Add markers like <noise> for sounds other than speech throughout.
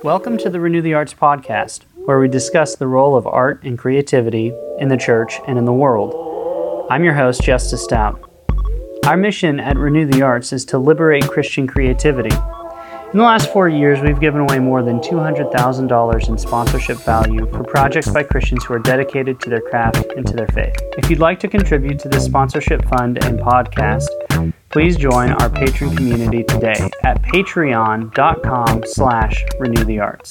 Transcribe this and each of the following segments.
Welcome to the Renew the Arts podcast, where we discuss the role of art and creativity in the church and in the world. I'm your host, Justice Stout. Our mission at Renew the Arts is to liberate Christian creativity. In the last four years, we've given away more than $200,000 in sponsorship value for projects by Christians who are dedicated to their craft and to their faith. If you'd like to contribute to this sponsorship fund and podcast, please join our patron community today at patreon.com slash renew the arts.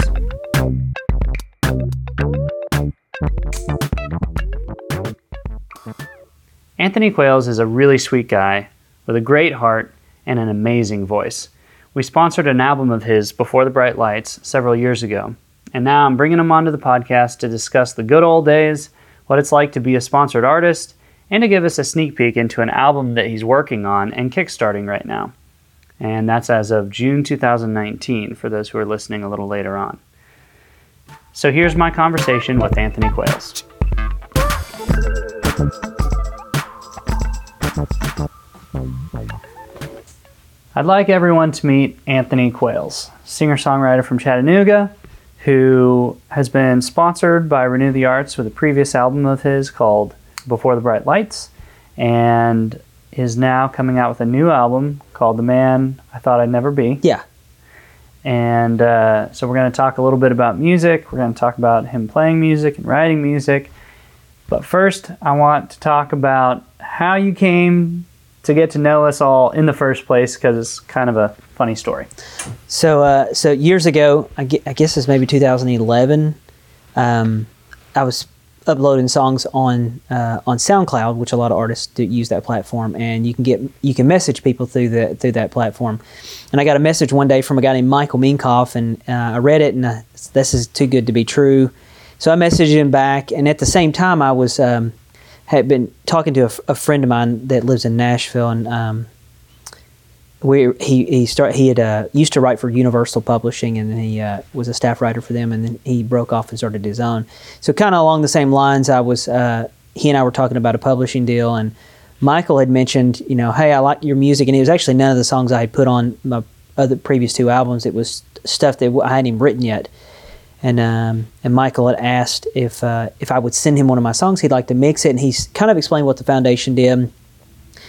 Anthony Quails is a really sweet guy with a great heart and an amazing voice. We sponsored an album of his, Before the Bright Lights, several years ago, and now I'm bringing him onto the podcast to discuss the good old days, what it's like to be a sponsored artist, and to give us a sneak peek into an album that he's working on and kickstarting right now. And that's as of June 2019 for those who are listening a little later on. So here's my conversation with Anthony Quails. I'd like everyone to meet Anthony Quails, singer songwriter from Chattanooga, who has been sponsored by Renew the Arts with a previous album of his called Before the Bright Lights, and is now coming out with a new album called The Man I Thought I'd Never Be. Yeah. And uh, so we're going to talk a little bit about music. We're going to talk about him playing music and writing music. But first, I want to talk about how you came to get to know us all in the first place because it's kind of a funny story. So, uh, so years ago, I, gue- I guess it's maybe 2011. Um, I was uploading songs on uh, on SoundCloud, which a lot of artists do use that platform, and you can get you can message people through the through that platform. And I got a message one day from a guy named Michael Minkoff, and uh, I read it, and uh, this is too good to be true. So I messaged him back, and at the same time, I was um, had been talking to a, f- a friend of mine that lives in Nashville, and um, we he he start he had uh, used to write for Universal Publishing, and he uh, was a staff writer for them, and then he broke off and started his own. So kind of along the same lines, I was uh, he and I were talking about a publishing deal, and Michael had mentioned, you know, hey, I like your music, and it was actually none of the songs I had put on my other previous two albums. It was stuff that I hadn't even written yet. And um, and Michael had asked if uh, if I would send him one of my songs, he'd like to mix it, and he's kind of explained what the foundation did.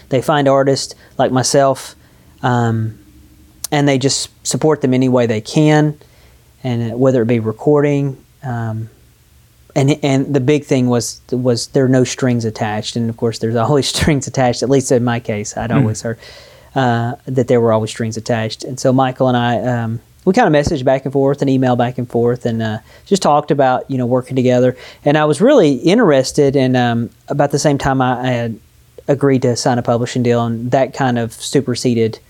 They find artists like myself, um, and they just support them any way they can, and uh, whether it be recording, um, and and the big thing was was there are no strings attached, and of course there's <laughs> always strings attached. At least in my case, I'd always heard uh, that there were always strings attached, and so Michael and I. Um, we kind of messaged back and forth and email back and forth and uh, just talked about you know working together and i was really interested and um, about the same time I, I had agreed to sign a publishing deal and that kind of superseded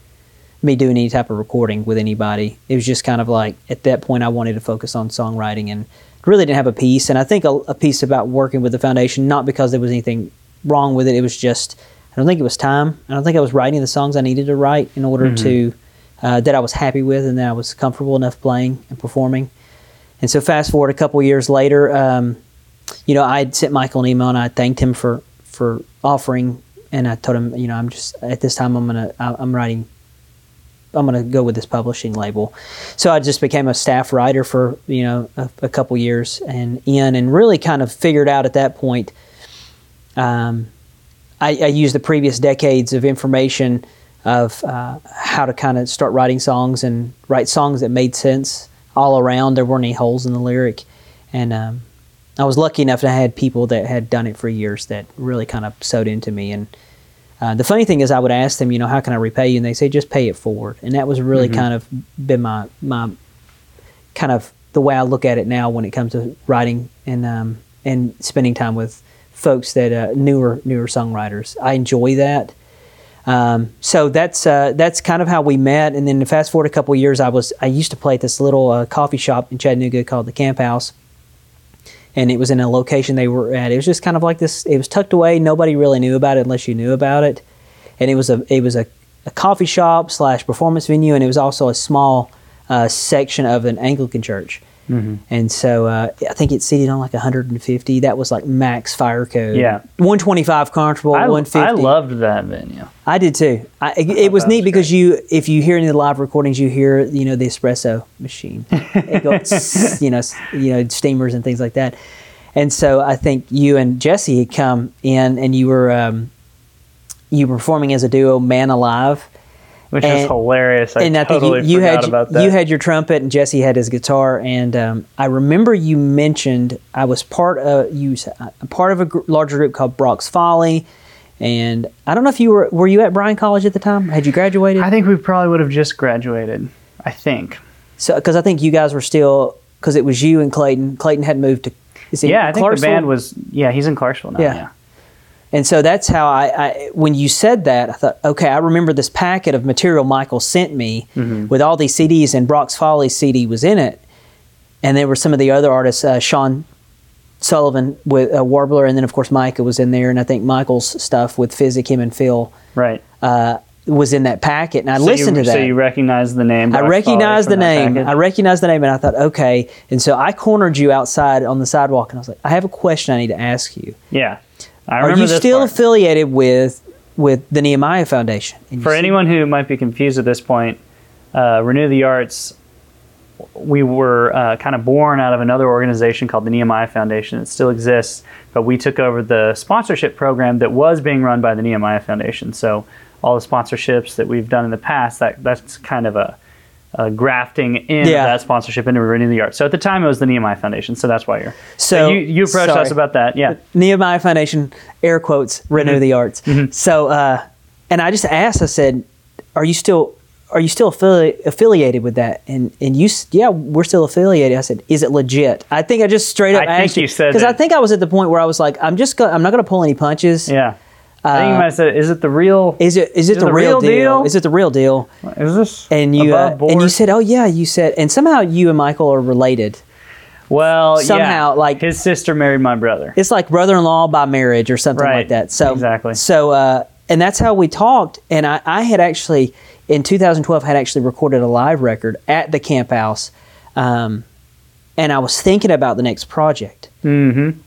me doing any type of recording with anybody. It was just kind of like at that point i wanted to focus on songwriting and really didn't have a piece. And i think a, a piece about working with the foundation not because there was anything wrong with it. It was just i don't think it was time. I don't think i was writing the songs i needed to write in order to uh, that I was happy with and that I was comfortable enough playing and performing. And so, fast forward a couple years later, um, you know, I had sent Michael an email and I thanked him for for offering, and I told him, you know, I'm just at this time I'm gonna I- I'm writing. I'm going to go with this publishing label. So I just became a staff writer for, you know, a, a couple years and in and really kind of figured out at that point um, I, I used the previous decades of information of uh, how to kind of start writing songs and write songs that made sense all around. There weren't any holes in the lyric, and um, I was lucky enough to have had people that had done it for years that really kind of sewed into me. And uh, the funny thing is, I would ask them, you know, how can I repay you? And they say, just pay it forward. And that was really kind of been my my kind of the way I look at it now when it comes to writing and um, and spending time with folks that uh, newer newer songwriters. I enjoy that. Um, so that's uh, that's kind of how we met. And then fast forward a couple of years, I was I used to play at this little uh, coffee shop in Chattanooga called the Camp House, and it was in a location they were at. It was just kind of like this. It was tucked away. Nobody really knew about it unless you knew about it. And it was a it was a, a coffee shop slash performance venue, and it was also a small uh, section of an Anglican church. Mm-hmm. And so uh, I think it seated on like 150. That was like max fire code. Yeah. 125 comfortable, I, 150. I loved that venue. I did too. I, it, it was neat was because you, if you hear any of the live recordings, you hear you know the espresso machine, goes, <laughs> you know, you know steamers and things like that. And so I think you and Jesse had come in, and you were um, you were performing as a duo, Man Alive. Which And- is hilarious. I and I totally think you, you forgot had about that. you had your trumpet and Jesse had his guitar and um, I remember you mentioned I was part of you uh, part of a gr- larger group called Brock's Folly and I don't know if you were were you at Bryan College at the time had you graduated I think we probably would have just graduated. I think. so because I think you guys were still because it was you and Clayton Clayton had moved to Yeah, I think the band was. Yeah, he's in Clarksville now. Yeah. Yeah. And so that's how I, I, when you said that, I thought, okay, I remember this packet of material Michael sent me Mm-hmm. with all these CDs, and Brock's Folly CD was in it. And there were some of the other artists, uh, Sean Sullivan with uh, Warbler, and then of course Micah was in there, and I think Michael's stuff with Physic, him and Phil Right. uh, was in that packet. And I So listened you, to that. So you recognize the name. I recognized the Folly from that name. I recognized the name, and I thought, okay. And so I cornered you outside on the sidewalk, and I was like, I have a question I need to ask you. yeah. I Are remember you this still part. affiliated with with the Nehemiah Foundation? For anyone who might be confused at this point, uh, Renew the Arts, we were uh, kind of born out of another organization called the Nehemiah Foundation. It still exists, but we took over the sponsorship program that was being run by the Nehemiah Foundation. So all the sponsorships that we've done in the past, that that's kind of a, a grafting in Yeah. that sponsorship into Renew the Arts. So at the time, it was the Nehemiah Foundation. So that's why you're. So- you, you approached sorry. us about that, yeah. Nehemiah Foundation, air quotes, renew Mm-hmm. the arts. So, uh, and I just asked, I said, "Are you still are you still affili- affiliated with that?" And and you, yeah, we're still affiliated. I said, "Is it legit?" I think I just straight up I think asked you said because I think I was at the point where I was like, "I'm just go- I'm not going to pull any punches." Yeah. I think you might have said, "Is it the real? Is it is it Is it the, real, deal? Is it the real deal? Is this And you uh, above board?" and you said, "Oh yeah," you said, and somehow you and Michael are related. Well, Somehow, yeah. like- his sister married my brother. it's like brother-in-law by marriage or something Right. like that. So Exactly. So uh, and that's how we talked. And I, I had actually in 2012 had actually recorded a live record at the camp house, um, and I was thinking about the next project. Mm-hmm.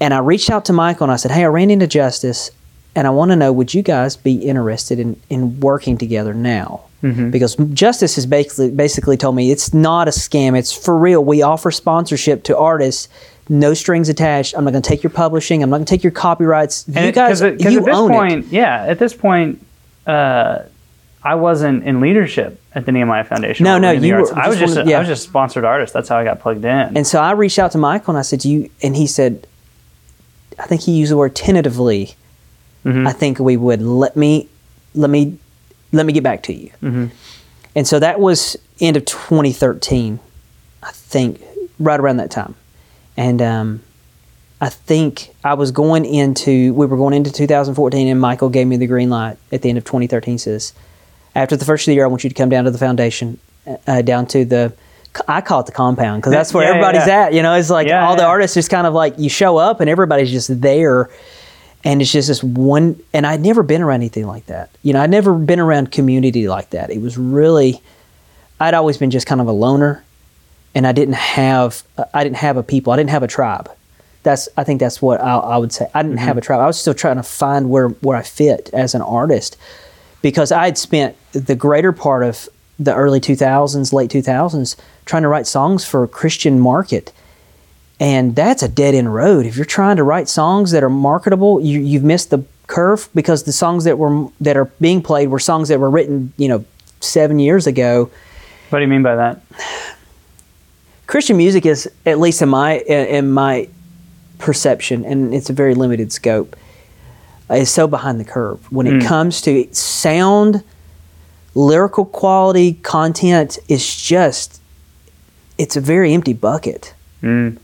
And I reached out to Michael and I said, "Hey, I ran into Justice, and I want to know would you guys be interested in in working together now?" Mm-hmm. Because Justice has basically basically told me it's not a scam. It's for real. We offer sponsorship to artists, no strings attached. I'm not going to take your publishing. I'm not going to take your copyrights. you guys, because you at this own point, it. yeah, at this point, uh, I wasn't in leadership at the Nehemiah Foundation. No, no, you were I was just a, yeah. I was just a sponsored artist. That's how I got plugged in. And so I reached out to Michael and I said, "Do you?" And he said, "I think he used the word tentatively. Mhm. I think we would let me, let me, let me get back to you." Mhm. And so that was end of 2013, I think, right around that time. And um, I think I was going into, we were going into 2014, and Michael gave me the green light at the end of 2013. Says, after the first of the year, I want you to come down to the foundation, uh, down to the, I call it the compound because that's where yeah, everybody's yeah. at. You know, it's like Yeah, all the artists just kind of like you show up and everybody's just there and it's just this one and i'd never been around anything like that. You know i'd never been around community like that. It was really i'd always been just kind of a loner and i didn't have i didn't have a people i didn't have a tribe. That's i think that's what i, I would say. I didn't have mm-hmm. a tribe. I was still trying to find where where i fit as an artist because i had spent the greater part of the early 2000s late 2000s trying to write songs for a christian market and that's a dead end road. If you're trying to write songs that are marketable, you, you've missed the curve because the songs that were that are being played were songs that were written, you know, seven years ago. what do you mean by that? Christian music is, at least in my in my perception, and it's a very limited scope, is so behind the curve when it comes to sound, lyrical quality, content. It's just, it's a very empty bucket. Mm.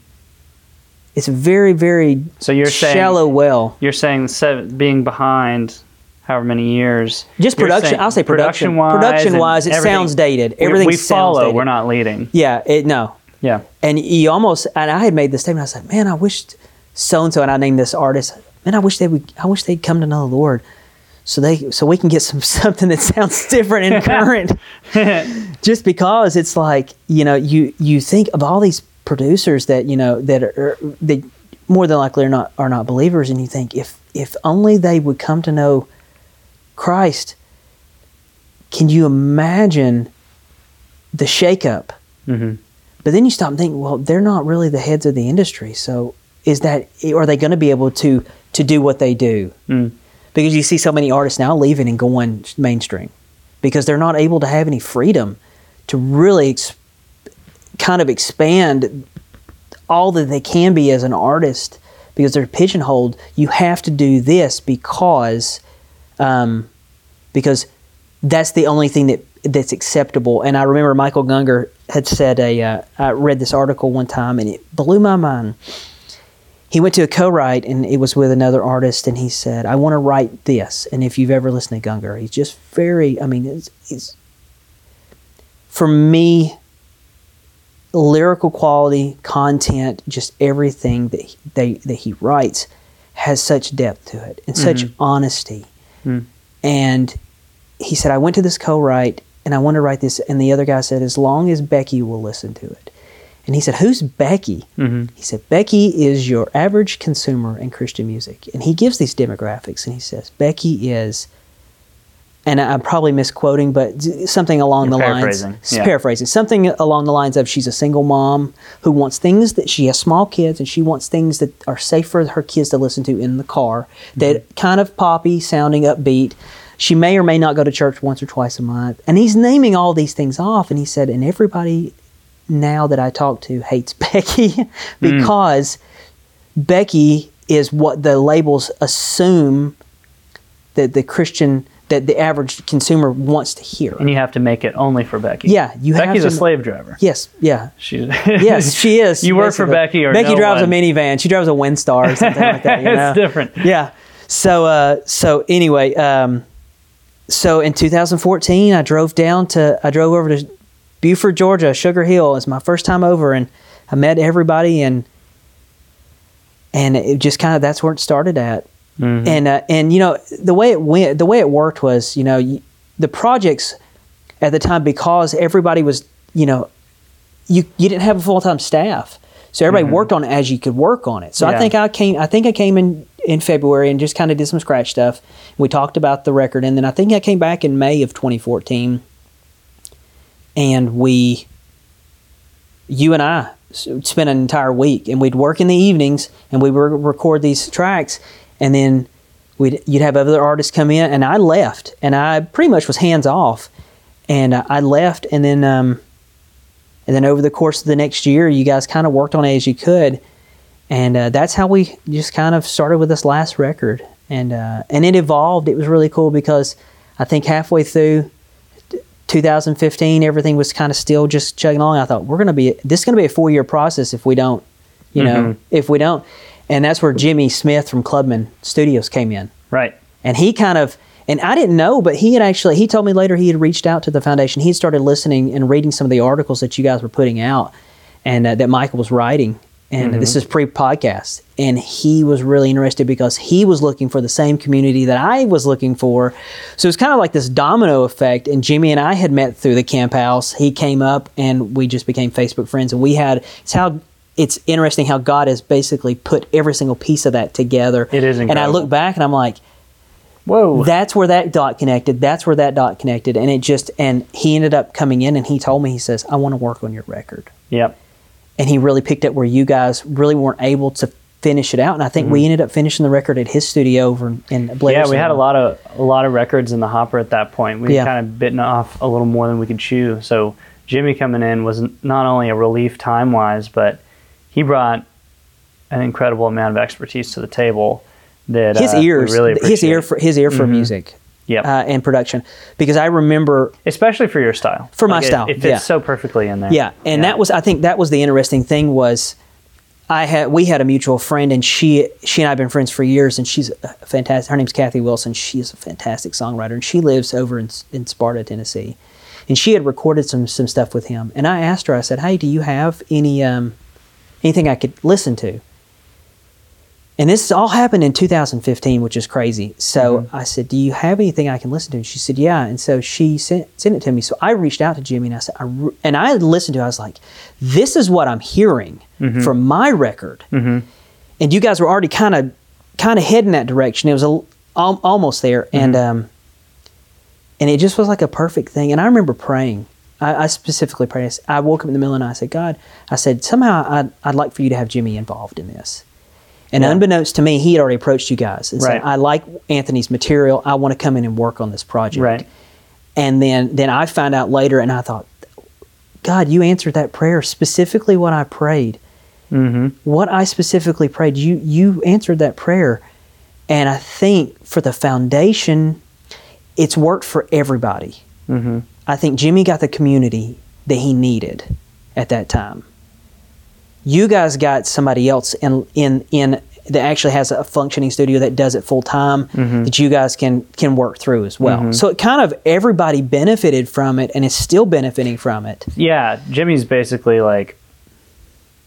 It's very very So you're saying shallow well. You're saying seven, being behind however many years. Just production. saying I'll say production. Production-wise, Production wise, it sounds dated. we- Everything we sounds follow. dated. We're not leading. Yeah, it no. Yeah. And you almost and I had made the statement. I said, "Man, I wish so and so," and I named this artist. Man, I wish they would. I wish they'd come to know the Lord. so they so we can get some <laughs> something that sounds different and <laughs> current <laughs> just because it's like you know you you think of all these producers that you know that are that more than likely are not are not believers and you think if if only they would come to know Christ can you imagine the shakeup? Hmm but then you stop and think well they're not really the heads of the industry so is that are they going to be able to to do what they do? Mm. because you see so many artists now leaving and going mainstream because they're not able to have any freedom to really ex- kind of expand all that they can be as an artist because they're pigeonholed. You have to do this because um, because that's the only thing that that's acceptable. And I remember Michael Gungor had said a uh, I read this article one time and it blew my mind. He went to a co-write and it was with another artist and he said, "I want to write this." And if you've ever listened to Gungor, he's just very. I mean, it's, it's for me lyrical quality, content, just everything that he, they that he writes has such depth to it and such honesty. Mm. And he said, I went to this co-write and I want to write this. And the other guy said, as long as Becky will listen to it. And he said, who's Becky? hmm He said, Becky is your average consumer in Christian music. And he gives these demographics and he says, Becky is, and I- I'm probably misquoting, but something along You're the paraphrasing, lines, yeah. paraphrasing, something along the lines of she's a single mom who wants things that she has small kids and she wants things that are safe for her kids to listen to in the car, that Mm-hmm. kind of poppy sounding upbeat. She may or may not go to church once or twice a month. And he's naming all these things off. And he said, and everybody now that I talk to hates <laughs> Becky because Becky is what the labels assume that the Christian that the average consumer wants to hear. And you have to make it only for Becky. Yeah, you have Becky's a slave driver. yes, yeah. She's <laughs> Yes, she is. You work for. Becky or Becky no drives one. a minivan. She drives a Windstar or something like that. <laughs> You know? it's different. Yeah. So uh, so anyway, um, so in 2014, I drove down to I drove over to Buford, Georgia, Sugar Hill. It's my first time over, and I met everybody, and and it just kind of that's where it started at. Mhm. And uh, and you know the way it went, the way it worked was you know the projects at the time because everybody was you know you you didn't have a full time staff, so everybody worked on it as you could work on it. So I think I came I think I came in in February and just kind of did some scratch stuff. We talked about the record, and then I think I came back in May of 2014, and we you and I spent an entire week, and we'd work in the evenings, and we would record these tracks, and then we'd you'd have other artists come in, and I left, and I pretty much was hands off, and uh, I left, and then um, and then over the course of the next year, you guys kind of worked on it as you could, and uh, that's how we just kind of started with this last record, and uh, and it evolved. It was really cool because I think halfway through 2015, everything was kind of still just chugging along. I thought we're going to be this is going to be a four year process if we don't, you know, Mhm. if we don't, and that's where Jimmy Smith from Clubman Studios came in, Right. and he kind of and I didn't know, but he had actually he told me later he had reached out to the foundation. He had started listening and reading some of the articles that you guys were putting out, and uh, that Michael was writing. And this is pre-podcast, and he was really interested because he was looking for the same community that I was looking for. So it's kind of like this domino effect. And Jimmy and I had met through the camp house. He came up, and we just became Facebook friends. And we had it's how it's interesting how God has basically put every single piece of that together. It is incredible. And I look back, and I'm like, Whoa. that's where that dot connected. That's where that dot connected. And it just, and he ended up coming in and he told me, he says, I want to work on your record. yep. And he really picked up where you guys really weren't able to finish it out. And I think we ended up finishing the record at his studio over in, Mm-hmm. Yeah, we had a lot of a lot of records in the hopper at that point. We Yeah. kind of bitten off a little more than we could chew. So Jimmy coming in was not only a relief time wise, but he brought an incredible amount of expertise to the table. That His uh, ears, really his ear for his ear for music Yep. uh, and production. Because I remember especially for your style. For my it- style, it, fits yeah. so perfectly in there. Yeah, and that was I think that was the interesting thing was I had we had a mutual friend and she she and I have been friends for years and she's a fantastic. Her name's Kathy Wilson. She's a fantastic songwriter and she lives over in in Sparta, Tennessee. And she had recorded some some stuff with him. And I asked her. I said, "Hey, do you have any um, anything I could listen to?" and this all happened in 2015, which is crazy. So Mm-hmm. I said, "Do you have anything I can listen to?" And she said, "Yeah." And so she sent, sent it to me. So I reached out to Jimmy and I said, I re- and I listened to. it. I was like, "This is what I'm hearing Mm-hmm. from my record." And you guys were already kind of kind of heading that direction. It was a, al- almost there, and um, and it just was like a perfect thing. And I remember praying. I, I specifically prayed. I woke up in the middle of the night. I said, God, I said, somehow I'd, I'd like for you to have Jimmy involved in this. And Yeah. unbeknownst to me, he had already approached you guys and Right. said, I like Anthony's material. I want to come in and work on this project. Right. And then, then I found out later, and I thought, God, you answered that prayer specifically what I prayed. Mm-hmm. What I specifically prayed, you you answered that prayer, and I think for the foundation, it's worked for everybody. Mm-hmm. I think Jimmy got the community that he needed at that time. You guys got somebody else in in in that actually has a functioning studio that does it full time mm-hmm. that you guys can can work through as well. Mm-hmm. So it kind of everybody benefited from it and is still benefiting from it. Yeah, Jimmy's basically like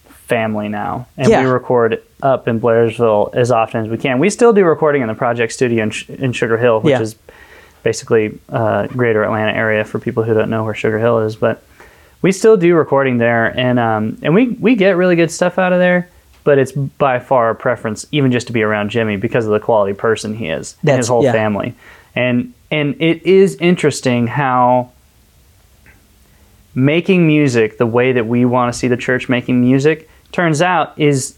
family now, and Yeah. we record up in Blairsville as often as we can. We still do recording in the Project Studio in, in Sugar Hill, which Yeah. is basically uh, Greater Atlanta area for people who don't know where Sugar Hill is. But we still do recording there, and um, and we we get really good stuff out of there. But it's by far a preference, even just to be around Jimmy because of the quality person he is and That's- his whole yeah. family. And and it is interesting how making music the way that we want to see the church making music turns out is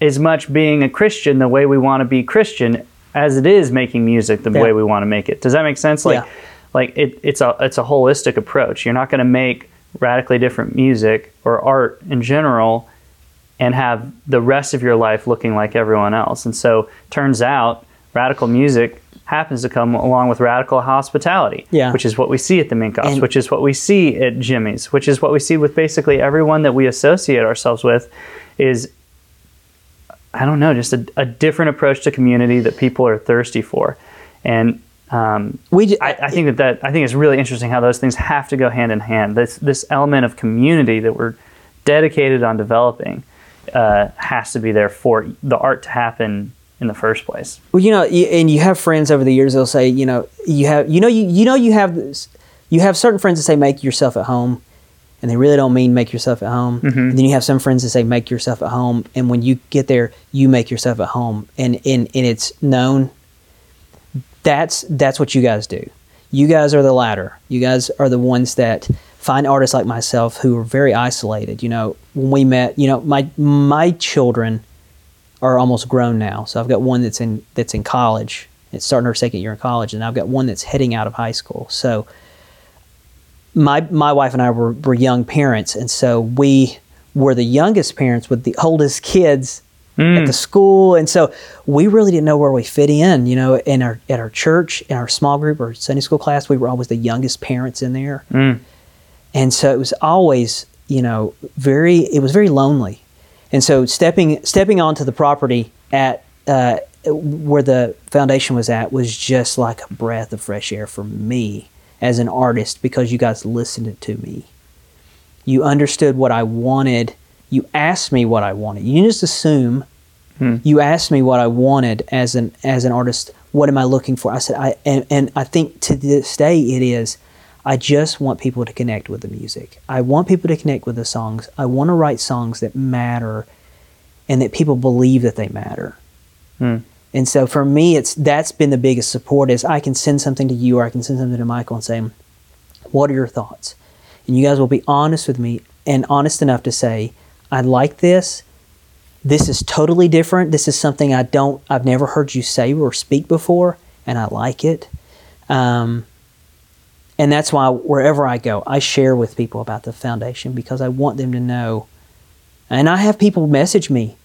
as much being a Christian the way we want to be Christian as it is making music the Yeah. way we want to make it. Does that make sense? Like Yeah. like it, it's a it's a holistic approach. You're not going to make radically different music or art in general and have the rest of your life looking like everyone else. And so turns out radical music happens to come along with radical hospitality, Yeah. which is what we see at the Minkoffs, which is what we see at Jimmy's, which is what we see with basically everyone that we associate ourselves with is I don't know, just a, a different approach to community that people are thirsty for. And um, We j- I, I think that, that I think it's really interesting how those things have to go hand in hand. This this element of community that we're dedicated on developing uh, has to be there for the art to happen in the first place. Well, you know, and you have friends over the years. They'll say, you know, you have, you know, you you know, you have this, you have certain friends that say make yourself at home, and they really don't mean make yourself at home. Mm-hmm. And then you have some friends that say make yourself at home, and when you get there, you make yourself at home, and and and it's known. That's that's what you guys do. You guys are the latter. You guys are the ones that find artists like myself who are very isolated. You know, when we met, you know, my my children are almost grown now. So I've got one that's in that's in college. It's starting her second year in college, and I've got one that's heading out of high school. So my my wife and I were, were young parents, and so we were the youngest parents with the oldest kids at the school, and so we really didn't know where we fit in. You know, in our at our church, in our small group or Sunday school class, we were always the youngest parents in there, Mm. and so it was always you know very it was very lonely and so stepping stepping onto the property at uh, where the foundation was at was just like a breath of fresh air for me as an artist because you guys listened to me you understood what i wanted you asked me what i wanted you just assume Hmm. you asked me what i wanted as an as an artist what am i looking for i said i and, and i think to this day it is I just want people to connect with the music. I want people to connect with the songs. I want to write songs that matter and that people believe that they matter. Hmm. And so for me it's that's been the biggest support is I can send something to you or I can send something to Michael and say, What are your thoughts? And you guys will be honest with me and honest enough to say, I like this. This is totally different. This is something I don't I've never heard you say or speak before, and I like it. Um, and that's why wherever I go, I share with people about the foundation because I want them to know. And I have people message me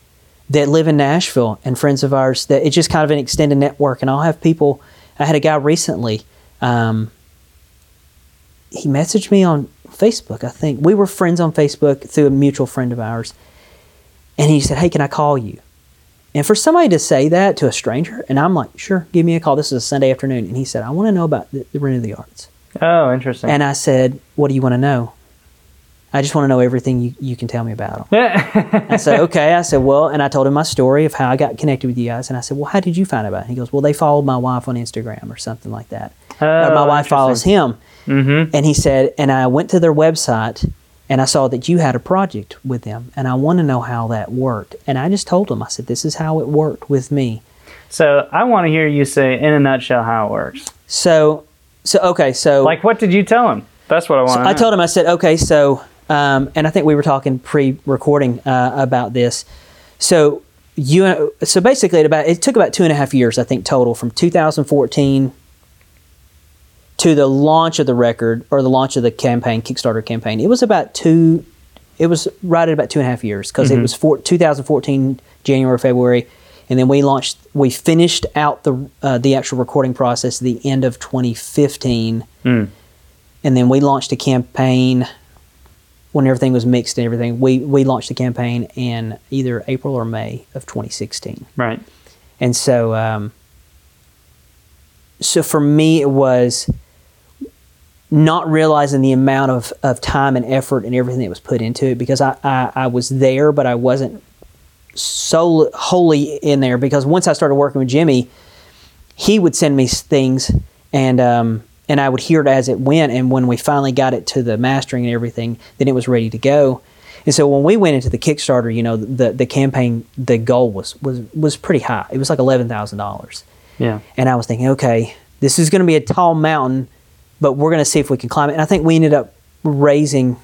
that live in Nashville and friends of ours that it's just kind of an extended network. And I'll have people. I had a guy recently. Um, he messaged me on Facebook. I think we were friends on Facebook through a mutual friend of ours, and he said, "Hey, can I call you?" And for somebody to say that to a stranger, and I'm like, "Sure, give me a call." This is a Sunday afternoon, and he said, "I want to know about the, the Renew the Arts." Oh, interesting. And I said, What do you want to know? I just want to know everything you, you can tell me about them. I said, <laughs> okay. I said, well, and I told him my story of how I got connected with you guys. And I said, well, how did you find out about it? He goes, well, they followed my wife on Instagram or something like that. Or my Oh, wife follows him. Mm-hmm. And he said, and I went to their website and I saw that you had a project with them. And I want to know how that worked. And I just told him, I said, this is how it worked with me. So I want to hear you say, in a nutshell, how it works. So, so okay. So, Like, what did you tell him? That's what I want. So I told him, I said, okay, so, um, and I think we were talking pre-recording uh, about this. So you, so basically, it about it took about two and a half years, I think, total from 2014 to the launch of the record or the launch of the campaign, Kickstarter campaign. It was about two. It was right at about two and a half years because it was four, 2014 January, February, and then we launched. We finished out the uh, the actual recording process at the end of 2015 Mm. and then we launched a campaign when everything was mixed and everything. We we launched the campaign in either April or May of 2016, Right. and so um, so for me it was not realizing the amount of, of time and effort and everything that was put into it because I, I, I was there but I wasn't so wholly in there because once I started working with Jimmy, he would send me things and um, and I would hear it as it went. And when we finally got it to the mastering and everything, then it was ready to go. And so when we went into the Kickstarter, you know, the the campaign, the goal was was was pretty high. It was like eleven thousand dollars. Yeah. And I was thinking, okay, this is going to be a tall mountain, but we're going to see if we can climb it. And I think we ended up raising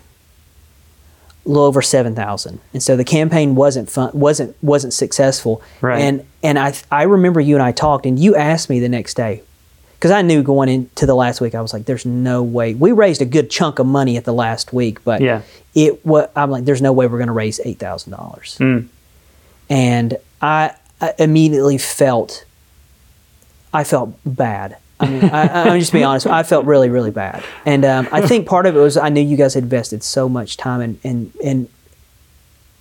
a little over seven thousand, and so the campaign wasn't fun, wasn't wasn't successful. Right. And and I I remember you and I talked, and you asked me the next day because I knew going into the last week, I was like, "There's no way." We raised a good chunk of money at the last week, but Yeah. it what I'm like, "There's no way we're going to raise eight thousand dollars." Mm. and I, I immediately felt I felt bad. I mean, I, I'm just being honest. I felt really, really bad, and um, I think part of it was I knew you guys had invested so much time and and and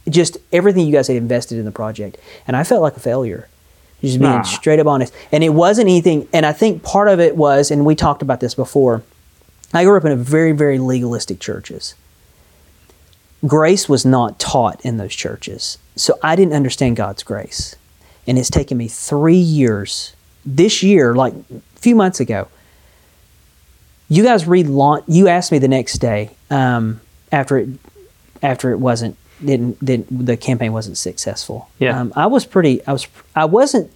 just everything you guys had invested in the project, and I felt like a failure. Just being Nah. straight up honest, and it wasn't anything. And I think part of it was, and we talked about this before. I grew up in a very, very legalistic churches grace was not taught in those churches. So I didn't understand God's grace. And it's taken me three years, this year, like a few months ago. You guys relaunch. You asked me the next day um, after it after it wasn't didn't didn't the campaign wasn't successful. Yeah. Um, I was pretty. I was. I wasn't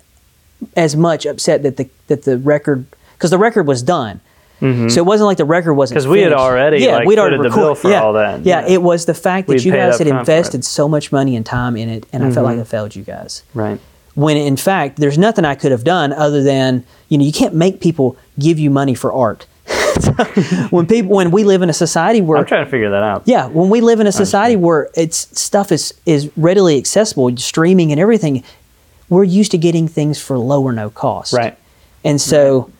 as much upset that the that the record because the record was done. So it wasn't like the record wasn't because we had already, yeah, like, we'd already footed the record- bill for yeah, all that. Yeah, Yeah. it was the fact that We'd you guys had up front for it. invested so much money and time in it, and I felt like I failed you guys. Right. When in fact, there's nothing I could have done other than you know you can't make people give you money for art. <laughs> when people when we live in a society where I'm trying to figure that out. yeah, when we live in a society where it's stuff is is readily accessible, streaming and everything, we're used to getting things for low or no cost. Right. And so,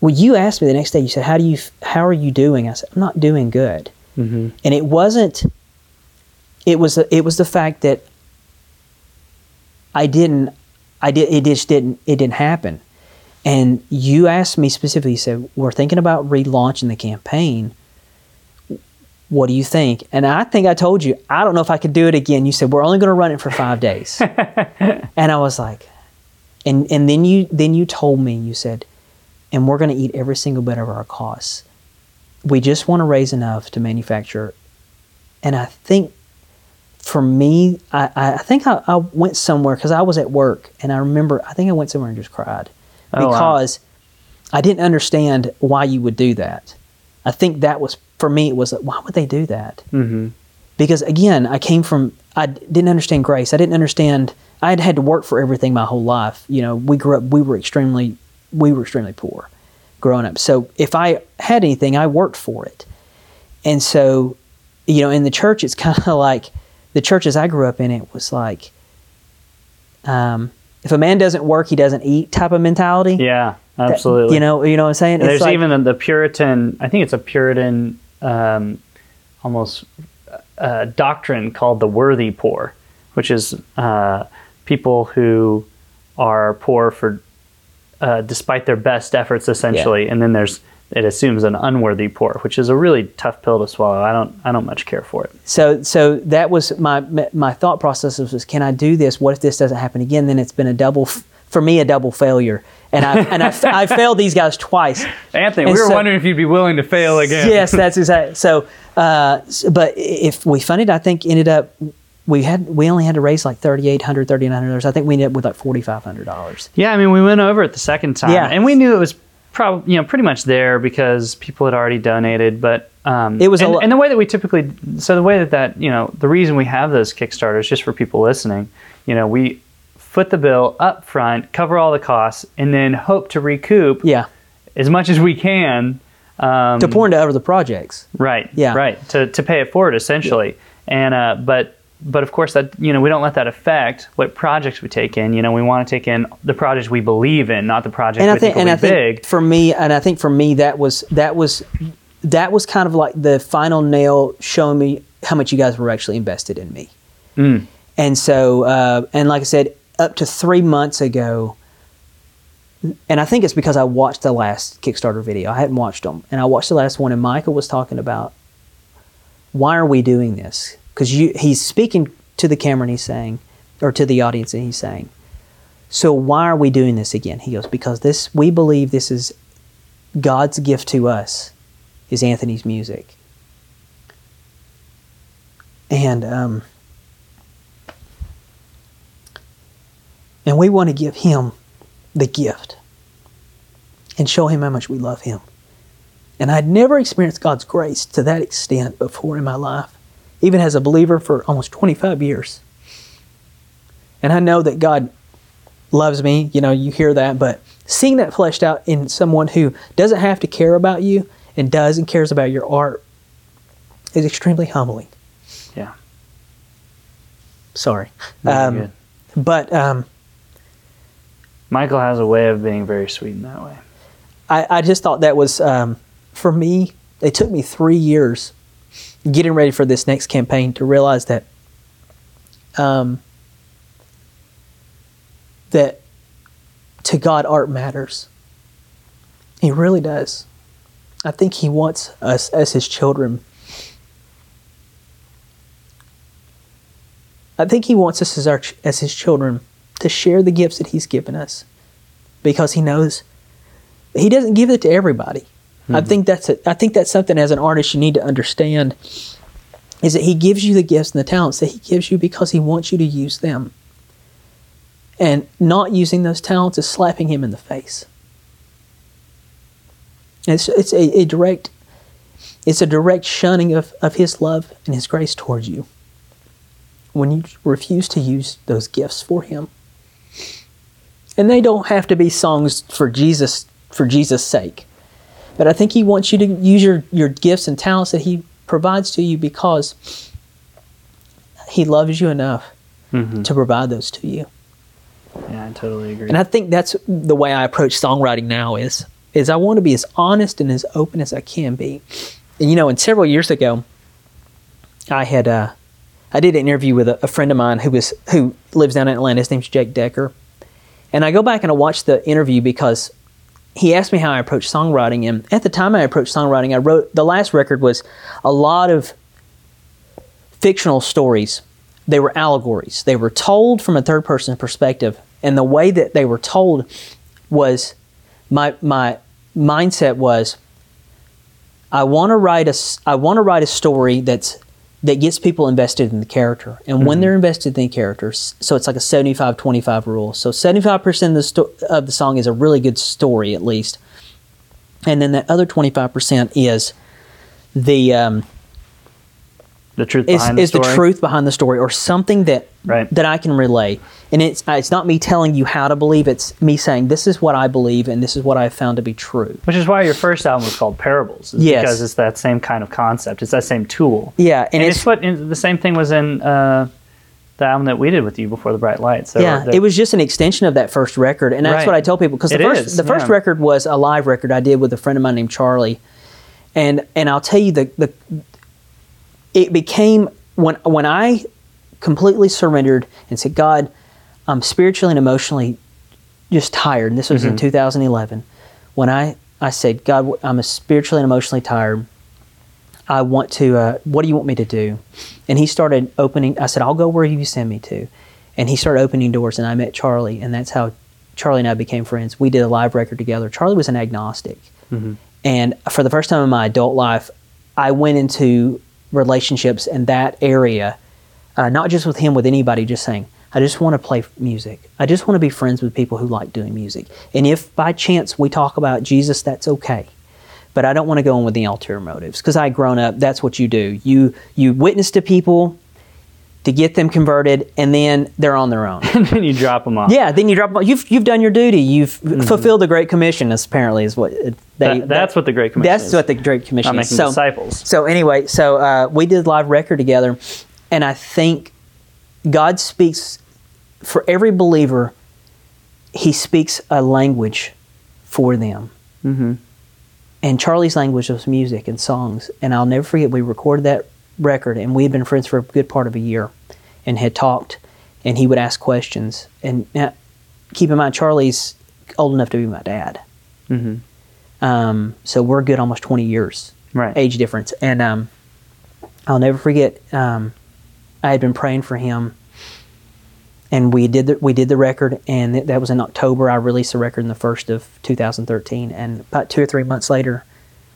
when you asked me the next day, you said, "How do you? How are you doing?" I said, "I'm not doing good." Mm-hmm. And it wasn't. It was. It was the fact that I didn't. I did. It just didn't. It didn't happen. And you asked me specifically. You said, "We're thinking about relaunching the campaign. What do you think?" And I think I told you, I don't know if I could do it again. You said, "We're only going to run it for five days." <laughs> and I was like, and and then you then you told me you said, and we're going to eat every single bit of our costs. We just want to raise enough to manufacture. And I think for me, I, I think I, I went somewhere because I was at work and I remember, I think I went somewhere and just cried Oh, wow. because I didn't understand why you would do that. I think that was, for me, it was like, why would they do that? Mm-hmm. because again i came from i didn't understand grace i didn't understand i had had to work for everything my whole life you know we grew up we were extremely we were extremely poor growing up so if i had anything i worked for it and so you know in the church it's <laughs> kind of like the churches i grew up in it was like um, if a man doesn't work he doesn't eat type of mentality Yeah. That- Absolutely. you know you know what i'm saying there's like- even the Puritan. I think it's a Puritan, um, almost uh, doctrine called the worthy poor, which is uh, people who are poor for uh, despite their best efforts, essentially. And then there's it assumes an unworthy poor, which is a really tough pill to swallow. I don't I don't much care for it. So so that was my my thought process was can I do this? What if this doesn't happen again? Then it's been a double for me a double failure. And I and I, I <laughs> failed these guys twice. Anthony, And we were so- wondering if you'd be willing to fail again. Yes, that's exactly. So, uh, but if we funded, I think ended up we had we only had to raise like thirty eight hundred, thirty nine hundred dollars. I think we ended up with like forty five hundred dollars. Yeah, I mean, we went over it the second time, Yeah. and we knew it was probably you know pretty much there because people had already donated. But um, It was a and, lo- and the way that we typically so the way that that you know the reason we have those kickstarters just for people listening, you know, we foot the bill up front, cover all the costs, and then hope to recoup Yeah, as much as we can. Um, to pour into other projects. Right. Yeah. Right. To to pay it forward essentially. And uh, but but of course that you know we don't let that affect what projects we take in. You know we want to take in the projects we believe in, not the projects And we I think think and I be think big. for me and I think for me that was that was that was kind of like the final nail showing me how much you guys were actually invested in me. Mm. And so, uh, and like I said, up to three months ago, and I think it's because I watched the last Kickstarter video. I hadn't watched them, and I watched the last one, and Michael was talking about why are we doing this? Because he's speaking to the camera and he's saying, or to the audience, and he's saying, "So why are we doing this again?" He goes, "Because this, we believe this is God's gift to us, is Anthony's music." And um, and we want to give him the gift and show him how much we love him. And I'd never experienced God's grace to that extent before in my life, even as a believer for almost 25 years. And I know that God loves me, you know, you hear that, but seeing that fleshed out in someone who doesn't have to care about you and does and cares about your art is extremely humbling. Yeah. Sorry. Um. But um, Michael has a way of being very sweet in that way. I, I just thought that was um, for me. It took me three years getting ready for this next campaign to realize that um, that to God art matters. He really does. I think He wants us as His children. I think He wants us as our as His children to share the gifts that He's given us, because He knows he doesn't give it to everybody. I mm-hmm. think that's a, I think that's something as an artist you need to understand is that he gives you the gifts and the talents that he gives you because he wants you to use them. And not using those talents is slapping him in the face. It's it's a, a direct it's a direct shunning of, of his love and his grace towards you. When you refuse to use those gifts for him. And they don't have to be songs for Jesus for Jesus' sake. But I think he wants you to use your, your gifts and talents that he provides to you because he loves you enough Mhm. to provide those to you. Yeah, I totally agree. And I think that's the way I approach songwriting now is is I want to be as honest and as open as I can be. And you know, and several years ago, I had uh, I did an interview with a, a friend of mine who was who lives down in Atlanta. His name's Jake Decker, and I go back and I watch the interview because he asked me how I approach songwriting. And at the time I approached songwriting, I wrote the last record was a lot of fictional stories. They were allegories. They were told from a third person perspective, and the way that they were told was my my mindset was I want to write a I want to write a story that's that gets people invested in the character. And when they're invested in the characters, so it's like a 75-25 rule. So 75% of the sto- of the song is a really good story at least. And then that other 25% is the um, the truth is, the is the truth behind the story or something that Right. that I can relay. And it's it's not me telling you how to believe, it's me saying this is what I believe and this is what I have found to be true. Which is why your first album was called Parables. Yes. Because it's that same kind of concept. It's that same tool. Yeah, and, And, it's, it's, what the same thing was in uh, the album that we did with you before the Bright Lights. There yeah, were- it was just an extension of that first record, and that's Right. what I tell people because the It first is, the first yeah. record was a live record I did with a friend of mine named Charlie, and and I'll tell you the the it became when when I completely surrendered and said, God, I'm spiritually and emotionally just tired. And this was Mm-hmm. in 2011 when I I said, God, I'm spiritually and emotionally tired. I want to, uh, what do you want me to do? And he started opening, I said, I'll go where you send me to. And he started opening doors, and I met Charlie, and that's how Charlie and I became friends. We did a live record together. Charlie was an agnostic. Mm-hmm. And for the first time in my adult life, I went into relationships in that area, uh, not just with him, with anybody, just saying, I just want to play music. I just want to be friends with people who like doing music. And if by chance we talk about Jesus, that's okay. But I don't want to go in with the ulterior motives because I grown up. That's what you do. You you witness to people to get them converted, and then they're on their own. <laughs> and then you drop them off. yeah, then you drop. them off. You've you've done your duty. You've fulfilled the Great Commission. Apparently is what they. Mm-hmm. That- that's what the Great Commission That's is. what the Great Commission Not is. making So, disciples. so anyway, so uh, we did live record together, and I think God speaks for every believer. He speaks a language for them. Mm-hmm. And Charlie's language was music and songs. And I'll never forget, we recorded that record, and we had been friends for a good part of a year and had talked. And he would ask questions. And now, keep in mind, Charlie's old enough to be my dad. Mm-hmm. Um, so we're good almost 20 years Right. age difference. And um, I'll never forget. Um, I had been praying for him, and we did the, we did the record, and th- that was in October. I released the record in the first of 2013, and about two or three months later,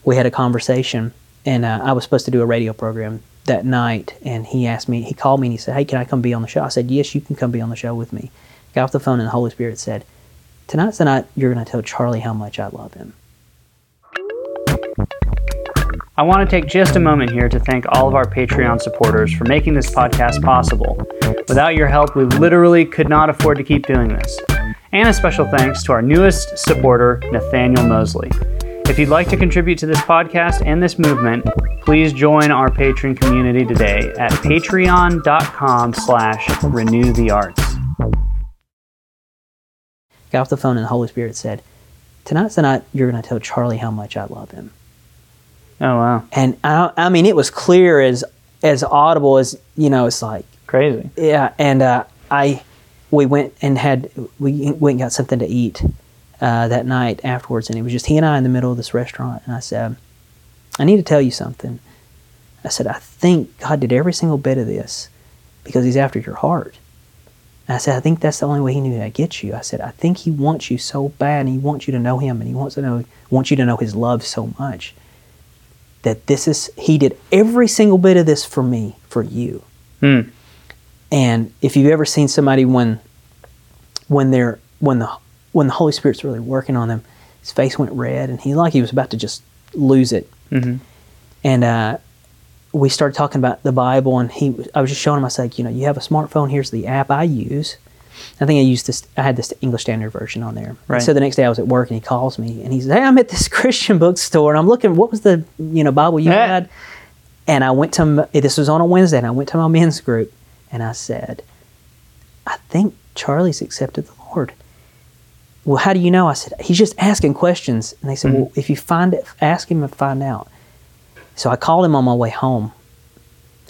we had a conversation, and uh, I was supposed to do a radio program that night, and he asked me, he called me, and he said, "Hey, can I come be on the show?" I said, "Yes, you can come be on the show with me." Got off the phone, and the Holy Spirit said, "Tonight's the night you're going to tell Charlie how much I love him." I want to take just a moment here to thank all of our Patreon supporters for making this podcast possible. Without your help, we literally could not afford to keep doing this. And a special thanks to our newest supporter, Nathaniel Mosley. If you'd like to contribute to this podcast and this movement, please join our patron community today at patreon.com slash renew the arts. got off the phone and the Holy Spirit said, Tonight's the night you're going to tell Charlie how much I love him. Oh, wow. And I, I mean, it was clear as as audible as you know. It's like, Crazy. yeah. And uh, I, we went and had we went and got something to eat uh, that night afterwards, and it was just he and I in the middle of this restaurant. And I said, I need to tell you something. I said, I think God did every single bit of this because He's after your heart. And I said, I think that's the only way He knew how to get you. I said, I think He wants you so bad, and He wants you to know Him, and He wants to know wants you to know His love so much that this is He did every single bit of this for me, for you. Hmm. And if you've ever seen somebody when when they're when the when the Holy Spirit's really working on him, his face went red, and he like he was about to just lose it. Mm-hmm. And uh, we started talking about the Bible, and he I was just showing him. I said, you know, you have a smartphone. Here's the app I use. I think I used this. I had this English Standard Version on there. Right. So the next day I was at work, and he calls me, and he says, "Hey, I'm at this <laughs> Christian bookstore, and I'm looking. What was the you know Bible you Yeah. had?" And I went to this was on a Wednesday, and I went to my men's group, and I said, "I think Charlie's accepted the Lord." Well, how do you know? I said, "He's just asking questions." And they said, "Well, if you find it, ask him and find out." So I called him on my way home,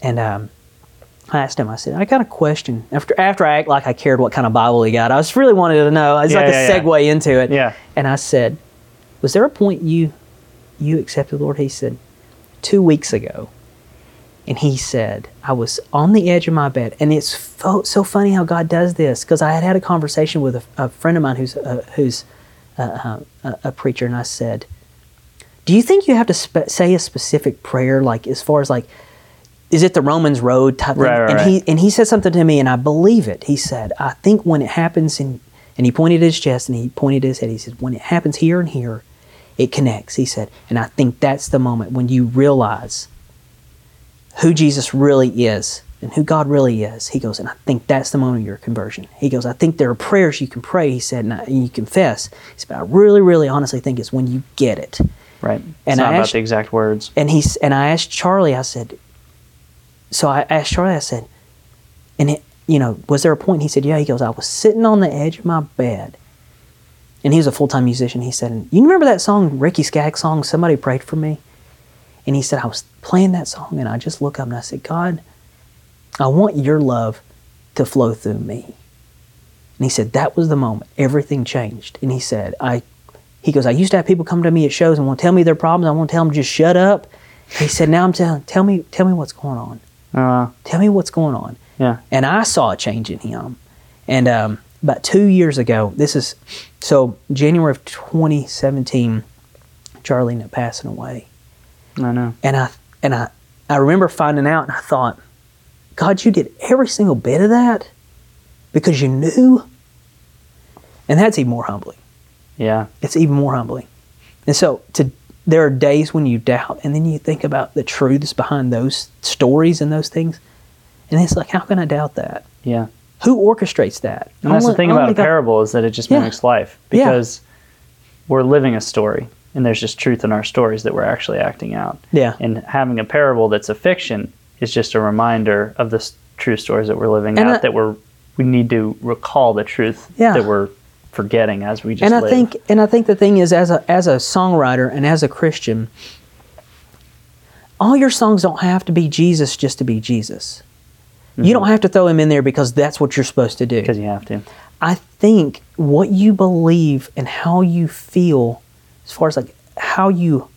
and um, I asked him. I said, "I got a question." After after I act like I cared what kind of Bible he got, I just really wanted to know. It's Yeah, like yeah, a yeah. segue into it. Yeah. And I said, "Was there a point you you accepted the Lord?" He said, two weeks ago." And he said, "I was on the edge of my bed, and it's fo- so funny how God does this because I had had a conversation with a, a friend of mine who's uh, who's uh, uh, a, preacher, and I said." Do you think you have to spe- say a specific prayer, like as far as like, is it the Romans Road type Right, thing? right, and right. he and he said something to me, and I believe it. He said, "I think when it happens in," and he pointed at his chest and he pointed at his head. He said, "When it happens here and here, it connects." He said, and I think that's the moment when you realize who Jesus really is and who God really is. He goes, and I think that's the moment of your conversion. He goes, I think there are prayers you can pray. He said, and, I, and you confess. He said, but I really, really, honestly think it's when you get it. Right. It's And not I about asked- the exact words. And he's and I asked Charlie. I said, so I asked Charlie. I said, and it, you know, was there a point? He said, yeah. He goes, I was sitting on the edge of my bed, and he was a full time musician. He said, you remember that song, Ricky Skaggs song? Somebody prayed for me, and he said, I was playing that song, and I just look up and I said, God, I want your love to flow through me. And he said, that was the moment. Everything changed. And he said, I he goes, I used to have people come to me at shows and want to tell me their problems. I want to tell them just shut up. He said, now I'm telling, tell me, tell me what's going on. Uh, Tell me what's going on. yeah. And I saw a change in him. And um, about two years ago, this is so January of 2017, Charlie ended up passing away. I know. And I and I I remember finding out, and I thought, God, you did every single bit of that because you knew. And that's even more humbling. Yeah. It's even more humbling. And so to there are days when you doubt, and then you think about the truths behind those stories and those things, and it's like, how can I doubt that? Yeah. Who orchestrates that? And that's the thing about a God- parable is that it just Yeah. mimics life Yeah. because we're living a story and there's just truth in our stories that we're actually acting out. Yeah. And having a parable that's a fiction is just a reminder of the s- true stories that we're living And out I- that we're we need to recall the truth Yeah. that we're forgetting as we just and I live. think and I think the thing is as a as a songwriter and as a Christian, all your songs don't have to be Jesus just to be Jesus. You mm-hmm. don't have to throw him in there because that's what you're supposed to do. because you have to. I think what you believe and how you feel, as far as like how you,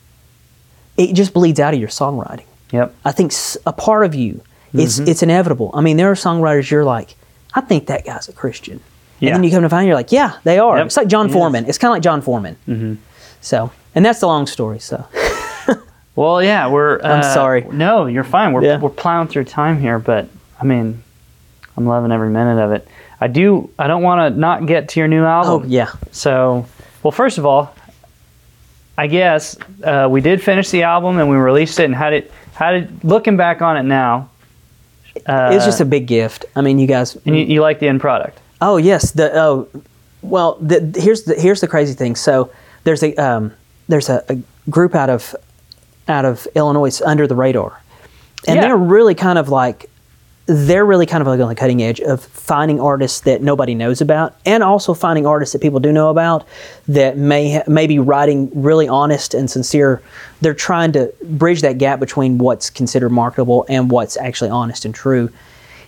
it just bleeds out of your songwriting. Yep. I think a part of you, it's it's inevitable. I mean, there are songwriters you're like, I think that guy's a Christian, Yeah. and then you come to find you're like, yeah, they are. Yep. It's like Jon Yes. Foreman. It's kind of like Jon Foreman. Mm-hmm. So, and that's the long story. So, <laughs> Well, yeah, we're. I'm uh, sorry. No, you're fine. We're Yeah. we're plowing through time here, but I mean, I'm loving every minute of it. I do. I don't want to not get to your new album. oh yeah, So, well, first of all, I guess uh, we did finish the album and we released it. And how did how did looking back on it now? Uh, it was just a big gift. I mean, you guys. and you, you like the end product. Oh yes, the oh, well, the, here's the here's the crazy thing. So there's a um, there's a, a group out of out of Illinois under the radar, and Yeah. they're really kind of like they're really kind of like on the cutting edge of finding artists that nobody knows about, and also finding artists that people do know about that may may be writing really honest and sincere. They're trying to bridge that gap between what's considered marketable and what's actually honest and true.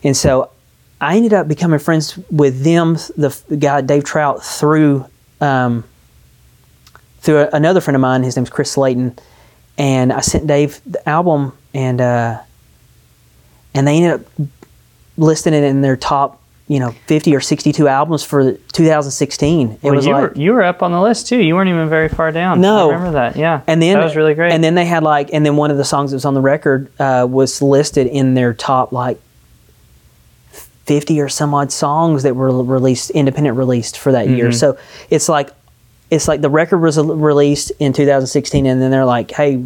And so I ended up becoming friends with them, the, guy Dave Trout, through um, through another friend of mine. His name's Chris Slayton, and I sent Dave the album, and uh, and they ended up listing it in their top, you know, fifty or sixty-two albums for 2016. It Well, was you like, were you were up on the list too. You weren't even very far down. No. I remember that. Yeah, and then that was really great. And then they had like, and then one of the songs that was on the record uh, was listed in their top like fifty or some odd songs that were released, independent released for that Mm-hmm. year. So it's like, it's like the record was released in 2016, and then they're like, hey,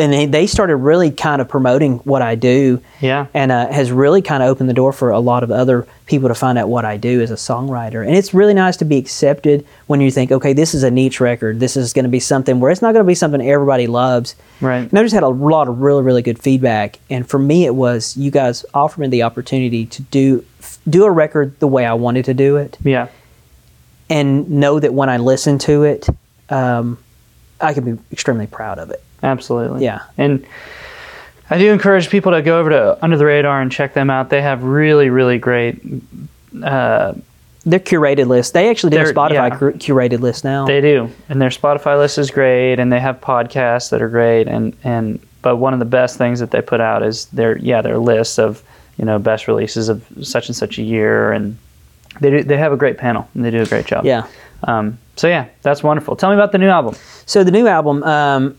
and they, started really kind of promoting what I do. yeah, And uh, has really kind of opened the door for a lot of other people to find out what I do as a songwriter. And it's really nice to be accepted when you think, okay, this is a niche record. This is going to be something where it's not going to be something everybody loves. right. And I just had a lot of really, really good feedback. And for me, it was you guys offered me the opportunity to do do a record the way I wanted to do it, Yeah, and know that when I listen to it, um, I can be extremely proud of it. Absolutely. Yeah. and I do encourage people to go over to Under the Radar and check them out. They have really, really great. Uh, Their curated list. They actually do a Spotify yeah. cur- curated list now. They do, and their Spotify list is great, and they have podcasts that are great, and and but one of the best things that they put out is their yeah their list of you know best releases of such and such a year, and they do, they have a great panel and they do a great job. yeah. Um, so yeah, that's wonderful. Tell me about the new album. So the new album. Um,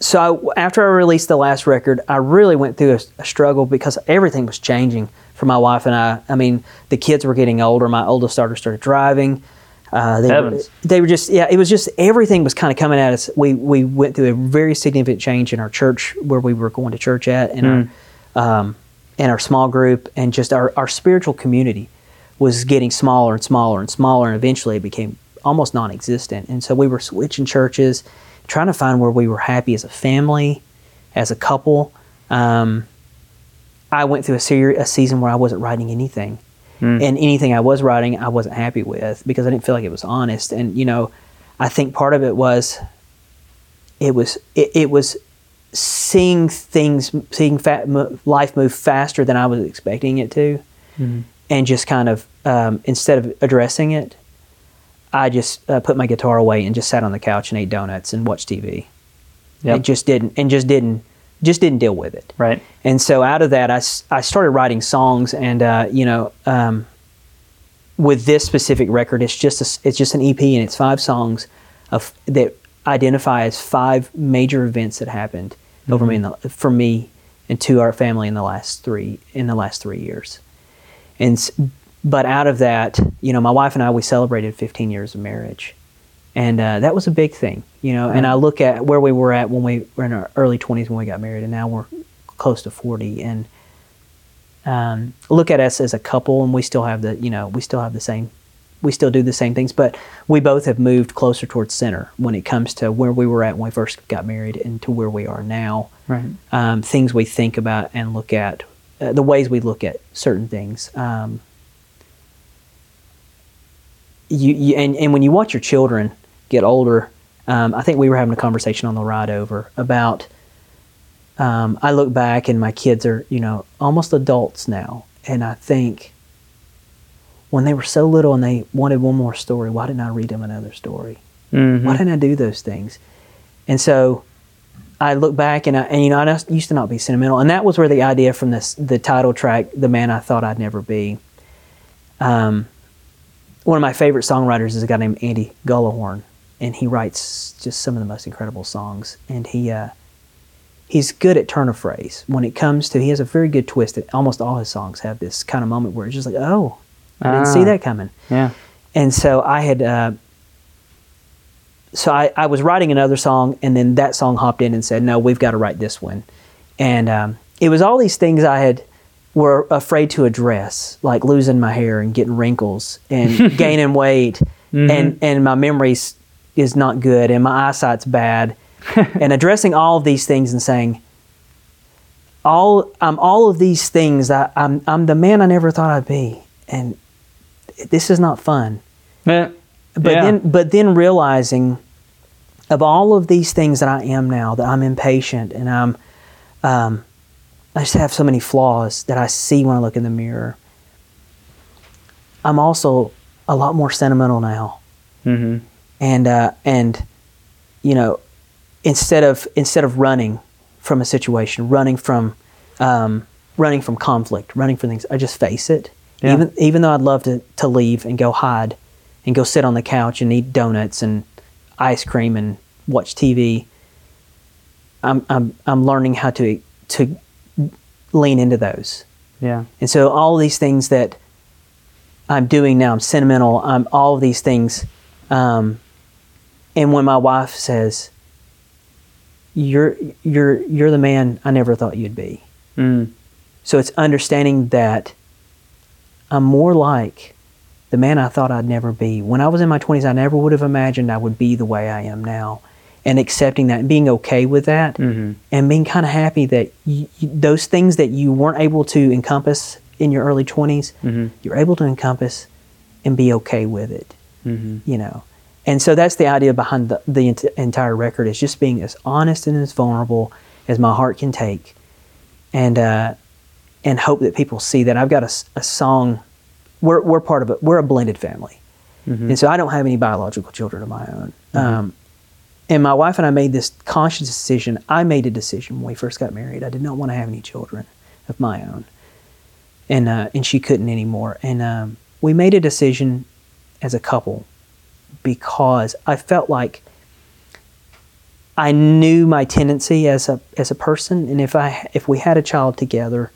so I, after I released the last record, I really went through a, a struggle because everything was changing for my wife and I. I mean, the kids were getting older. My oldest daughter started driving. Uh, they, were, they were just yeah. It was just everything was kind of coming at us. We we went through a very significant change in our church where we were going to church at, and our um, and our small group, and just our our spiritual community was getting smaller and smaller and smaller, and eventually it became almost non-existent. And so we were switching churches, trying to find where we were happy as a family, as a couple. Um, I went through a, ser- a season where I wasn't writing anything, and anything I was writing, I wasn't happy with because I didn't feel like it was honest. And you know, I think part of it was, it was it, it was seeing things, seeing fa- mo- life move faster than I was expecting it to, and just kind of um, instead of addressing it, I just uh, put my guitar away and just sat on the couch and ate donuts and watched TV. Yep. And just didn't and just didn't just didn't deal with it. Right. And so out of that, I, I started writing songs, and uh, you know, um, with this specific record, it's just a it's just an EP, and it's five songs of that identify as five major events that happened over me in the, for me and to our family in the last three in the last three years. And but out of that, you know, my wife and I we celebrated 15 years of marriage, and uh, that was a big thing, you know. And I look at where we were at when we were in our early 20s when we got married, and now we're close to 40, and um, look at us as a couple, and we still have the, you know, we still have the same, we still do the same things, but we both have moved closer towards center when it comes to where we were at when we first got married and to where we are now. Right. Um, things we think about and look at, uh, the ways we look at certain things. Um, you, you and, and when you watch your children get older, um, I think we were having a conversation on the ride over about. Um, I look back and my kids are, you know, almost adults now, and I think when they were so little and they wanted one more story, why didn't I read them another story? Mhm. Why didn't I do those things? And so I look back and, I, and you know, I used to not be sentimental, and that was where the idea from this the title track, "The Man I Thought I'd Never Be." Um, one of my favorite songwriters is a guy named Andy Gullahorn, and he writes just some of the most incredible songs. And he uh, he's good at turn of phrase when it comes to. He has a very good twist. That almost all his songs have this kind of moment where it's just like, oh, I didn't see Ah. that coming. Yeah. And so I had, uh, so I, I was writing another song, and then that song hopped in and said, "No, we've got to write this one." And um, it was all these things I had were afraid to address, like losing my hair and getting wrinkles and <laughs> gaining weight, and and my memories is not good and my eyesight's bad, <laughs> and addressing all of these things and saying, all I'm all of these things. I, I'm I'm the man I never thought I'd be, and this is not fun Yeah. but Yeah. then but then realizing of all of these things that I am now that I'm impatient and I'm um, I just have so many flaws that I see when I look in the mirror. I'm also a lot more sentimental now, Mhm. and uh, and you know instead of instead of running from a situation, running from um, running from conflict, running from things, I just face it. Yeah. Even even though I'd love to to leave and go hide and go sit on the couch and eat donuts and ice cream and watch TV. I'm I'm I'm learning how to to lean into those. Yeah. And so all these things that I'm doing now, I'm sentimental. I'm all of these things. Um, and when my wife says, "You're you're you're the man I never thought you'd be," Mm. so it's understanding that I'm more like the man I thought I'd never be. When I was in my 20s, I never would have imagined I would be the way I am now, and accepting that and being okay with that Mhm. and being kind of happy that you, those things that you weren't able to encompass in your early 20s, Mhm. you're able to encompass and be okay with it, Mhm. you know. And so that's the idea behind the, the ent- entire record is just being as honest and as vulnerable as my heart can take, and uh, and hope that people see that I've got a song. We're we're part of it. We're a blended family, Mhm. and so I don't have any biological children of my own. Um, and my wife and I made this conscious decision. I made a decision when we first got married. I did not want to have any children of my own, and uh, and she couldn't anymore. And um, we made a decision as a couple because I felt like I knew my tendency as a as a person, and if I if we had a child together,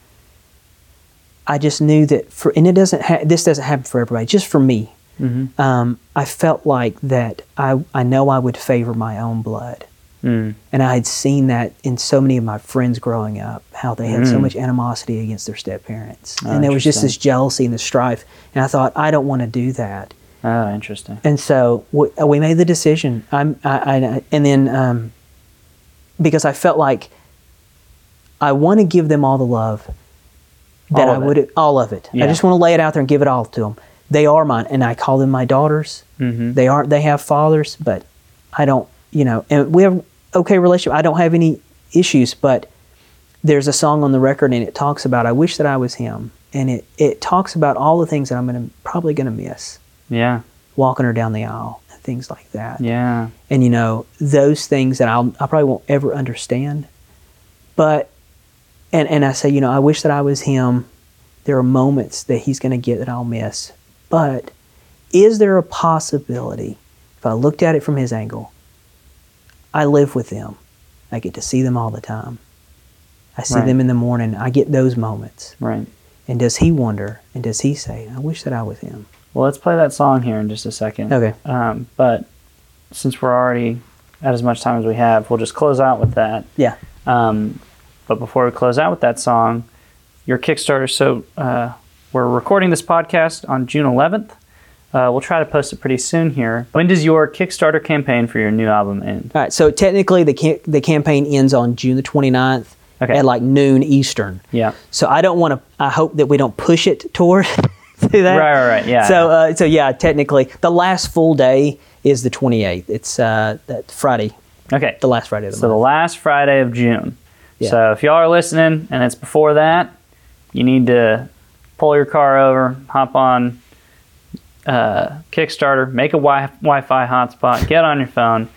I just knew that for and it doesn't ha- this doesn't happen for everybody, just for me Mhm. um, I felt like that I, I know I would favor my own blood. Mm. And I had seen that in so many of my friends growing up, how they had so Mm. much animosity against their step parents. Oh, and there was just this jealousy and this strife. And I thought, I don't want to do that. Oh, interesting. And so we, we made the decision. I'm, I, I, and then um, because I felt like I want to give them all the love that All I of it. would, all of it. Yeah. I just want to lay it out there and give it all to them. They are mine, and I call them my daughters. Mhm. They aren't. They have fathers, but I don't. You know, and we have okay relationship. I don't have any issues, but there's a song on the record, and it talks about I wish that I was him, and it it talks about all the things that I'm gonna probably gonna miss. Yeah. walking her down the aisle, and things like that. Yeah. And you know, those things that I'll I probably won't ever understand. But and and I say, you know, I wish that I was him. There are moments that he's going to get that I'll miss. But is there a possibility if I looked at it from his angle? I live with them. I get to see them all the time. I see Right. them in the morning. I get those moments. Right. And does he wonder? And does he say, I wish that I was him? Well, let's play that song here in just a second. Okay. Um, but since we're already at as much time as we have, we'll just close out with that. Yeah. Um, but before we close out with that song, your Kickstarter. So uh, we're recording this podcast on June 11th. Uh, we'll try to post it pretty soon here. When does your Kickstarter campaign for your new album end? All right. So technically, the, cam- the campaign ends on June the 29th Okay. at like noon Eastern. Yeah. So I don't want to. I hope that we don't push it toward <laughs> to that. Right, right, right. Yeah. So, uh, so yeah, technically, the last full day is the 28th. It's uh, that Friday, okay. the last Friday of the So the last Friday of June. Yeah. So if y'all are listening and it's before that, you need to pull your car over, hop on uh, Kickstarter, make a wi- Wi-Fi hotspot, get on your phone,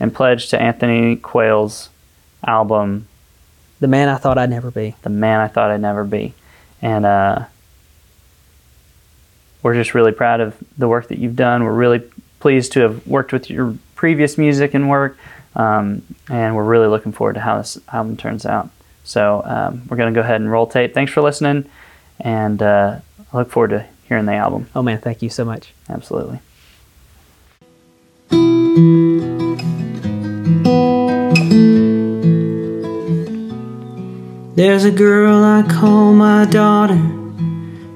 and pledge to Anthony Quayle's album, The man I thought I'd never be. "The Man I Thought I'd Never Be," and uh, we're just really proud of the work that you've done. We're really pleased to have worked with your previous music and work, um, and we're really looking forward to how this album turns out. So um, we're going to go ahead and roll tape. Thanks for listening, and uh, I look forward to hearing the album. Oh man, thank you so much. Absolutely. There's a girl I call my daughter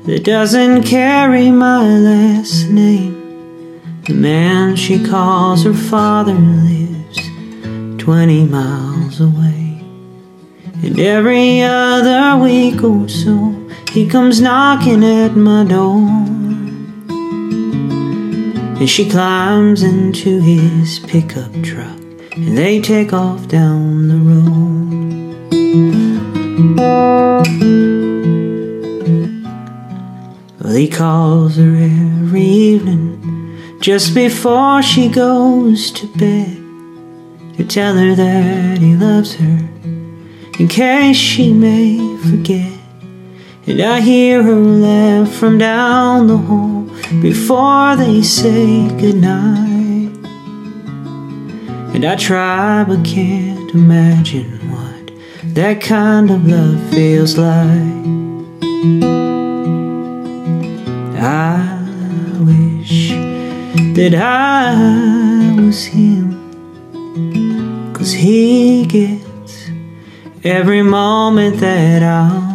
that doesn't carry my last name. The man she calls her father lives 20 miles away. And every other week or so, he comes knocking at my door. And she climbs into his pickup truck, and they take off down the road. Well, he calls her every evening just before she goes to bed to tell her that he loves her in case she may forget. And I hear her laugh from down the hall before they say goodnight. And I try but can't imagine what that kind of love feels like. I wish that I was him, cause he gets every moment that miss.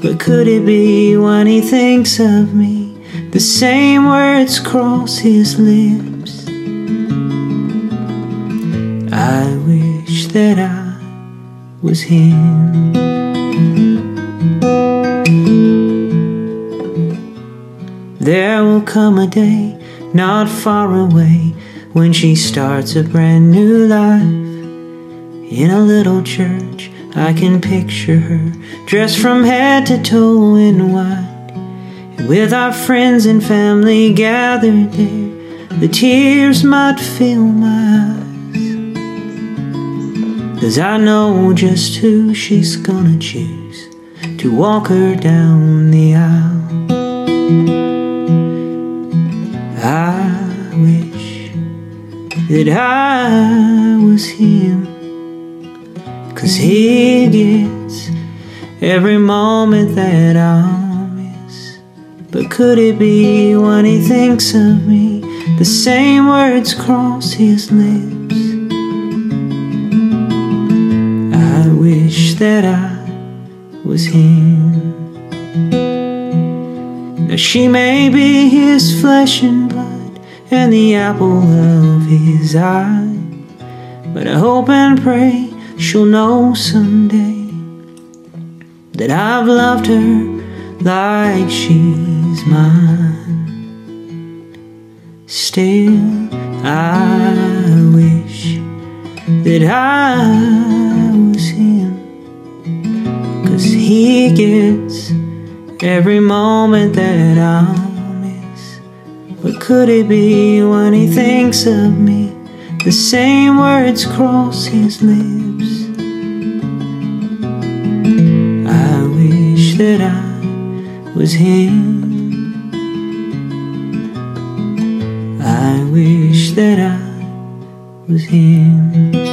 But could it be when he thinks of me, the same words cross his lips? I wish that I was him. There will come a day not far away when she starts a brand new life. In a little church, I can picture her dressed from head to toe in white. And with our friends and family gathered there, the tears might fill my eyes. Cause I know just who she's gonna choose to walk her down the aisle. I wish that I was him. Cause he gets every moment that I'll miss. But could it be when he thinks of me, the same words cross his lips? I wish that I was him. Now she may be his flesh and blood and the apple of his eye. But I hope and pray she'll know someday that I've loved her like she's mine. Still, I wish that I was him. Cause he gets every moment that I'll miss. But could it be when he thinks of me? The same words cross his lips. I wish that I was him. I wish that I was him.